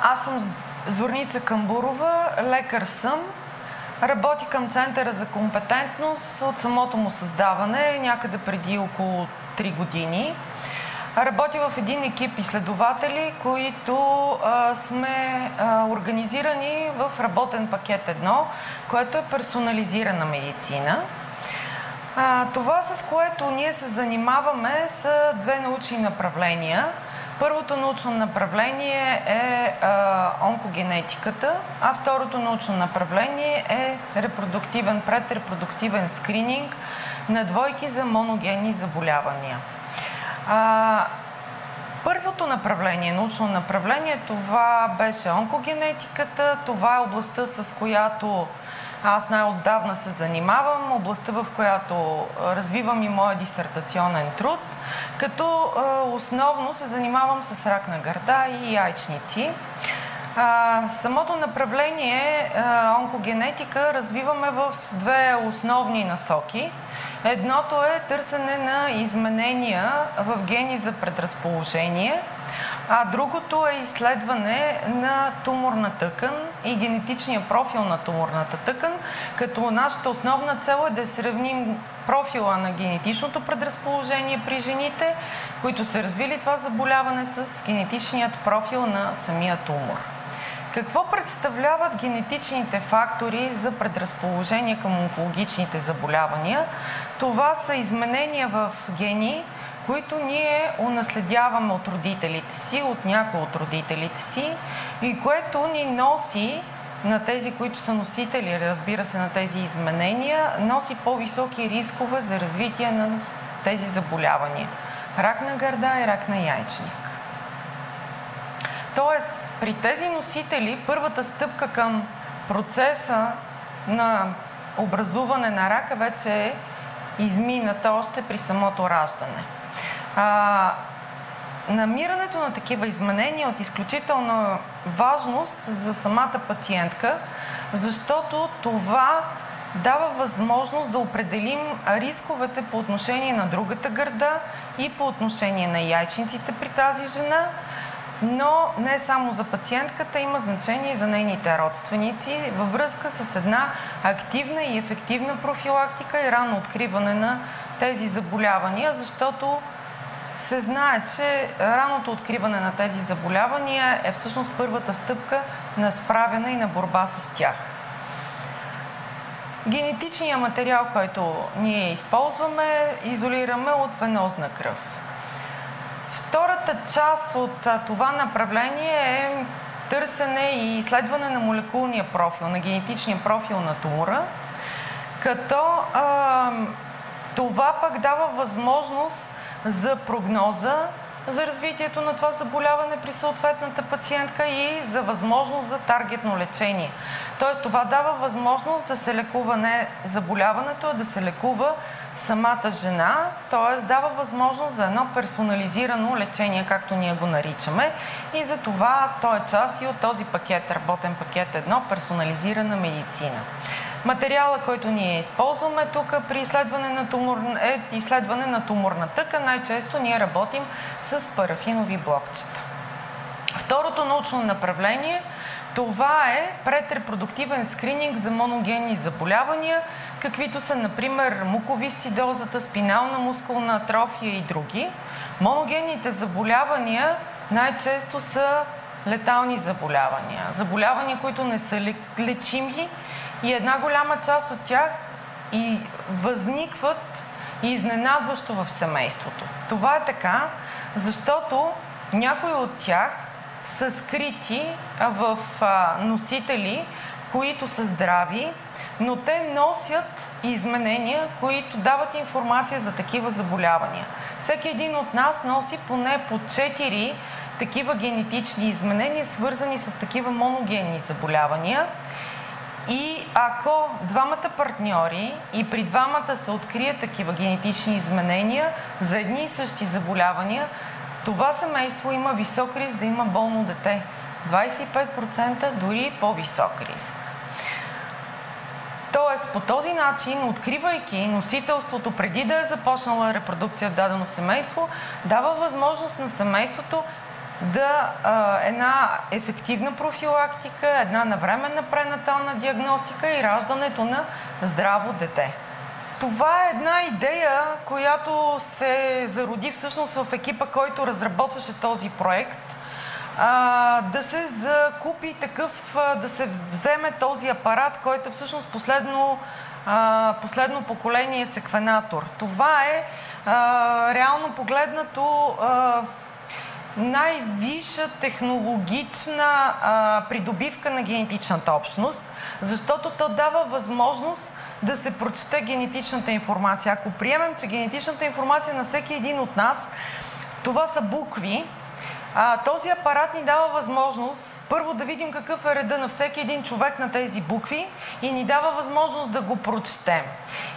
Аз съм Зорница Камбурова, лекар съм. Работи към Центъра за компетентност от самото му създаване, някъде преди около 3 години. Работя в един екип изследователи, които а, сме а, организирани в работен пакет едно, което е персонализирана медицина. А, това, с което ние се занимаваме, са две научни направления. Първото научно направление е а, онкогенетиката, а второто научно направление е репродуктивен, предрепродуктивен скрининг на двойки за моногенни заболявания. А, първото направление, научно направление, това беше онкогенетиката. Това е областта, с която аз най-отдавна се занимавам, областта, в която развивам и моя дисертационен труд, като основно се занимавам с рак на гърда и яйчници. Самото направление онкогенетика развиваме в две основни насоки. Едното е търсене на изменения в гени за предразположение, а другото е изследване на туморна тъкан и генетичния профил на туморната тъкан, като нашата основна цел е да сравним профила на генетичното предразположение при жените, които са развили това заболяване с генетичният профил на самия тумор. Какво представляват генетичните фактори за предразположение към онкологичните заболявания? Това са изменения в гени, които ние унаследяваме от родителите си, от някои от родителите си и което ни носи на тези, които са носители, разбира се, на тези изменения, носи по-високи рискове за развитие на тези заболявания. Рак на гърда и рак на яйчник. Тоест, при тези носители първата стъпка към процеса на образуване на рака вече е измината още при самото раждане. А, намирането на такива изменения е от изключителна важност за самата пациентка, защото това дава възможност да определим рисковете по отношение на другата гърда и по отношение на яйчниците при тази жена, но не само за пациентката, има значение и за нейните родственици във връзка с една активна и ефективна профилактика и рано откриване на тези заболявания, защото се знае, че раното откриване на тези заболявания е всъщност първата стъпка на справяне и на борба с тях. Генетичният материал, който ние използваме, изолираме от венозна кръв. Втората част от това направление е търсене и изследване на молекулния профил, на генетичния профил на тумора, като а, това пък дава възможност за прогноза за развитието на това заболяване при съответната пациентка и за възможност за таргетно лечение. Тоест това дава възможност да се лекува не заболяването, а да се лекува самата жена, т.е. дава възможност за едно персонализирано лечение, както ние го наричаме. И за това той е част и от този пакет, работен пакет едно, персонализирана медицина. Материала, който ние използваме тук при изследване на, тумор, е изследване на туморна тъка. Най-често ние работим с парафинови блокчета. Второто научно направление това е предрепродуктивен скрининг за моногенни заболявания, каквито са, например, муковисцидозата, спинална мускулна атрофия и други. Моногенните заболявания най-често са летални заболявания. Заболявания, които не са лечими и една голяма част от тях и възникват изненадващо в семейството. Това е така, защото някои от тях са скрити в носители, които са здрави, но те носят изменения, които дават информация за такива заболявания. Всеки един от нас носи поне по 4 такива генетични изменения, свързани с такива моногенни заболявания. И ако двамата партньори и при двамата се открият такива генетични изменения за едни и същи заболявания, това семейство има висок риск да има болно дете. 25% дори по-висок риск. Тоест, по този начин, откривайки носителството преди да е започнала репродукция в дадено семейство, дава възможност на семейството да а, една ефективна профилактика, една навременна пренатална диагностика и раждането на здраво дете. Това е една идея, която се зароди всъщност в екипа, който разработваше този проект. А, да се закупи такъв, да се вземе този апарат, който е всъщност последно, а, последно поколение секвенатор. Това е а, реално погледнато а, най-висша технологична а, придобивка на генетичната общност, защото то дава възможност да се прочете генетичната информация. Ако приемем, че генетичната информация на всеки един от нас, това са букви, а, този апарат ни дава възможност първо да видим какъв е реда на всеки един човек на тези букви и ни дава възможност да го прочетем.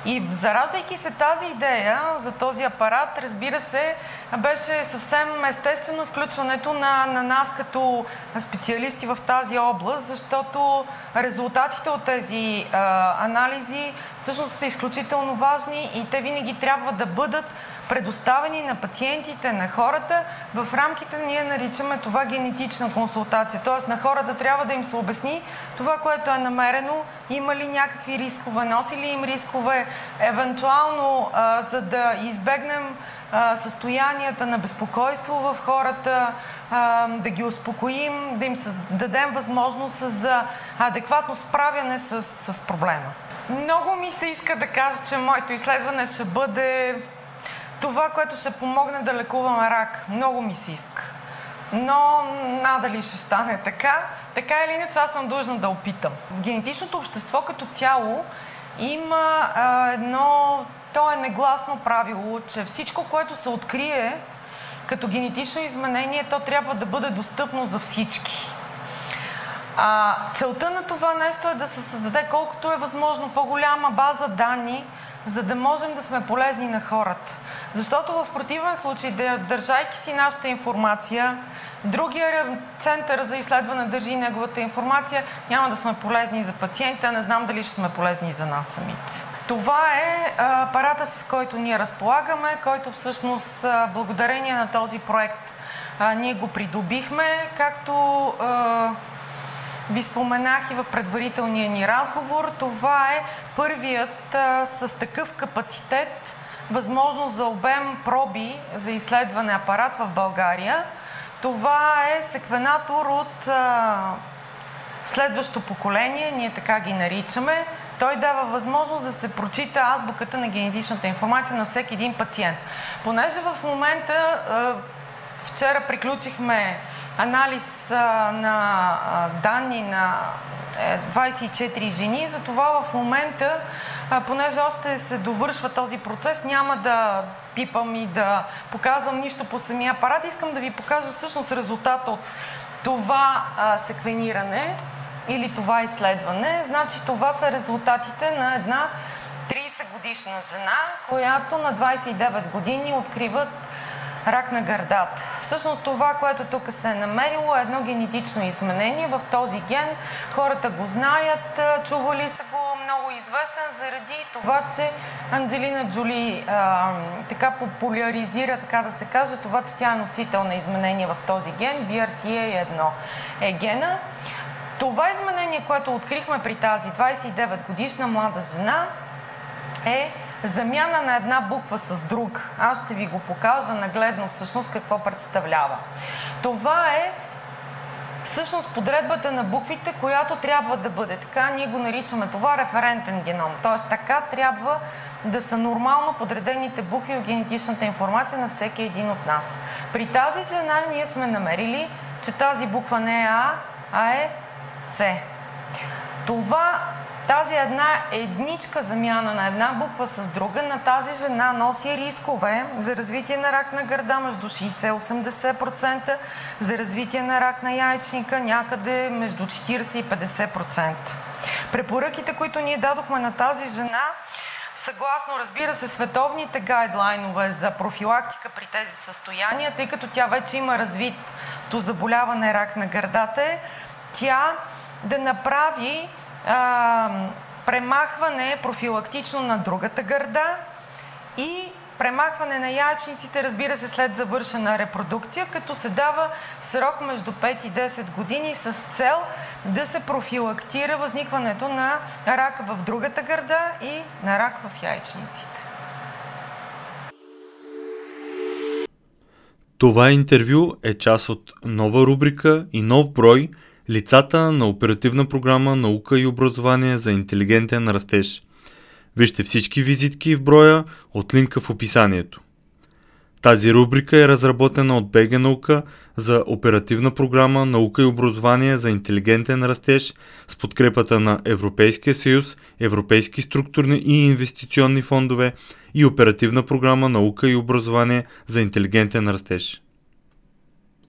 И зараждайки се тази идея за този апарат, разбира се, беше съвсем естествено включването на, на нас като специалисти в тази област, защото резултатите от тези а, анализи всъщност са изключително важни и те винаги трябва да бъдат предоставени на пациентите, на хората. В рамките ние наричаме това генетична консултация. Т.е. на хората трябва да им се обясни това, което е намерено, има ли някакви рискове, носи ли им рискове, евентуално, а, за да избегнем а, състоянията на безпокойство в хората, а, да ги успокоим, да им дадем възможност за адекватно справяне с, с проблема. Много ми се иска да кажа, че моето изследване ще бъде това, което ще помогне да лекуваме рак. Много ми се иска. Но надали ще стане така. Така или иначе аз съм длъжна да опитам. В генетичното общество като цяло има а, едно, то е негласно правило, че всичко, което се открие като генетично изменение, то трябва да бъде достъпно за всички. А, целта на това нещо е да се създаде колкото е възможно по-голяма база данни, за да можем да сме полезни на хората. Защото в противен случай, държайки си нашата информация, другия център за изследване държи неговата информация, няма да сме полезни за пациента, не знам дали ще сме полезни и за нас самите. Това е апарата, с който ние разполагаме, който всъщност благодарение на този проект ние го придобихме, както ви споменах и в предварителния ни разговор. Това е първият с такъв капацитет възможност за обем проби за изследване апарат в България. Това е секвенатор от а, следващо поколение, ние така ги наричаме. Той дава възможност да се прочита азбуката на генетичната информация на всеки един пациент. Понеже в момента, а, вчера приключихме анализ на данни на 24 е, жени, затова в момента понеже още се довършва този процес, няма да пипам и да показвам нищо по самия апарат. Искам да ви покажа всъщност резултата от това секвениране или това изследване. Значи това са резултатите на една 30 годишна жена, която на 29 години откриват рак на гърдата. Всъщност това, което тук се е намерило е едно генетично изменение в този ген. Хората го знаят, чували са го много известен заради това, че Анджелина Джоли а, така популяризира, така да се каже, това, че тя е носител на изменения в този ген. BRCA1 е гена. Това изменение, което открихме при тази 29 годишна млада жена е замяна на една буква с друг. Аз ще ви го покажа нагледно всъщност какво представлява. Това е всъщност подредбата на буквите, която трябва да бъде. Така ние го наричаме това референтен геном. Тоест така трябва да са нормално подредените букви в генетичната информация на всеки един от нас. При тази жена ние сме намерили, че тази буква не е А, а е С. Това тази една едничка замяна на една буква с друга на тази жена носи рискове за развитие на рак на гърда между 60-80%, за развитие на рак на яйчника някъде между 40 и 50%. Препоръките, които ние дадохме на тази жена, съгласно, разбира се, световните гайдлайнове за профилактика при тези състояния, тъй като тя вече има развито заболяване рак на гърдата, е тя да направи а, премахване профилактично на другата гърда и премахване на яйчниците, разбира се, след завършена репродукция, като се дава срок между 5 и 10 години с цел да се профилактира възникването на рак в другата гърда и на рак в яйчниците. Това интервю е част от нова рубрика и нов брой Лицата на оперативна програма Наука и образование за интелигентен растеж. Вижте всички визитки в броя от линка в описанието. Тази рубрика е разработена от БГ Наука за оперативна програма Наука и образование за интелигентен растеж с подкрепата на Европейския съюз, Европейски структурни и инвестиционни фондове и оперативна програма Наука и образование за интелигентен растеж.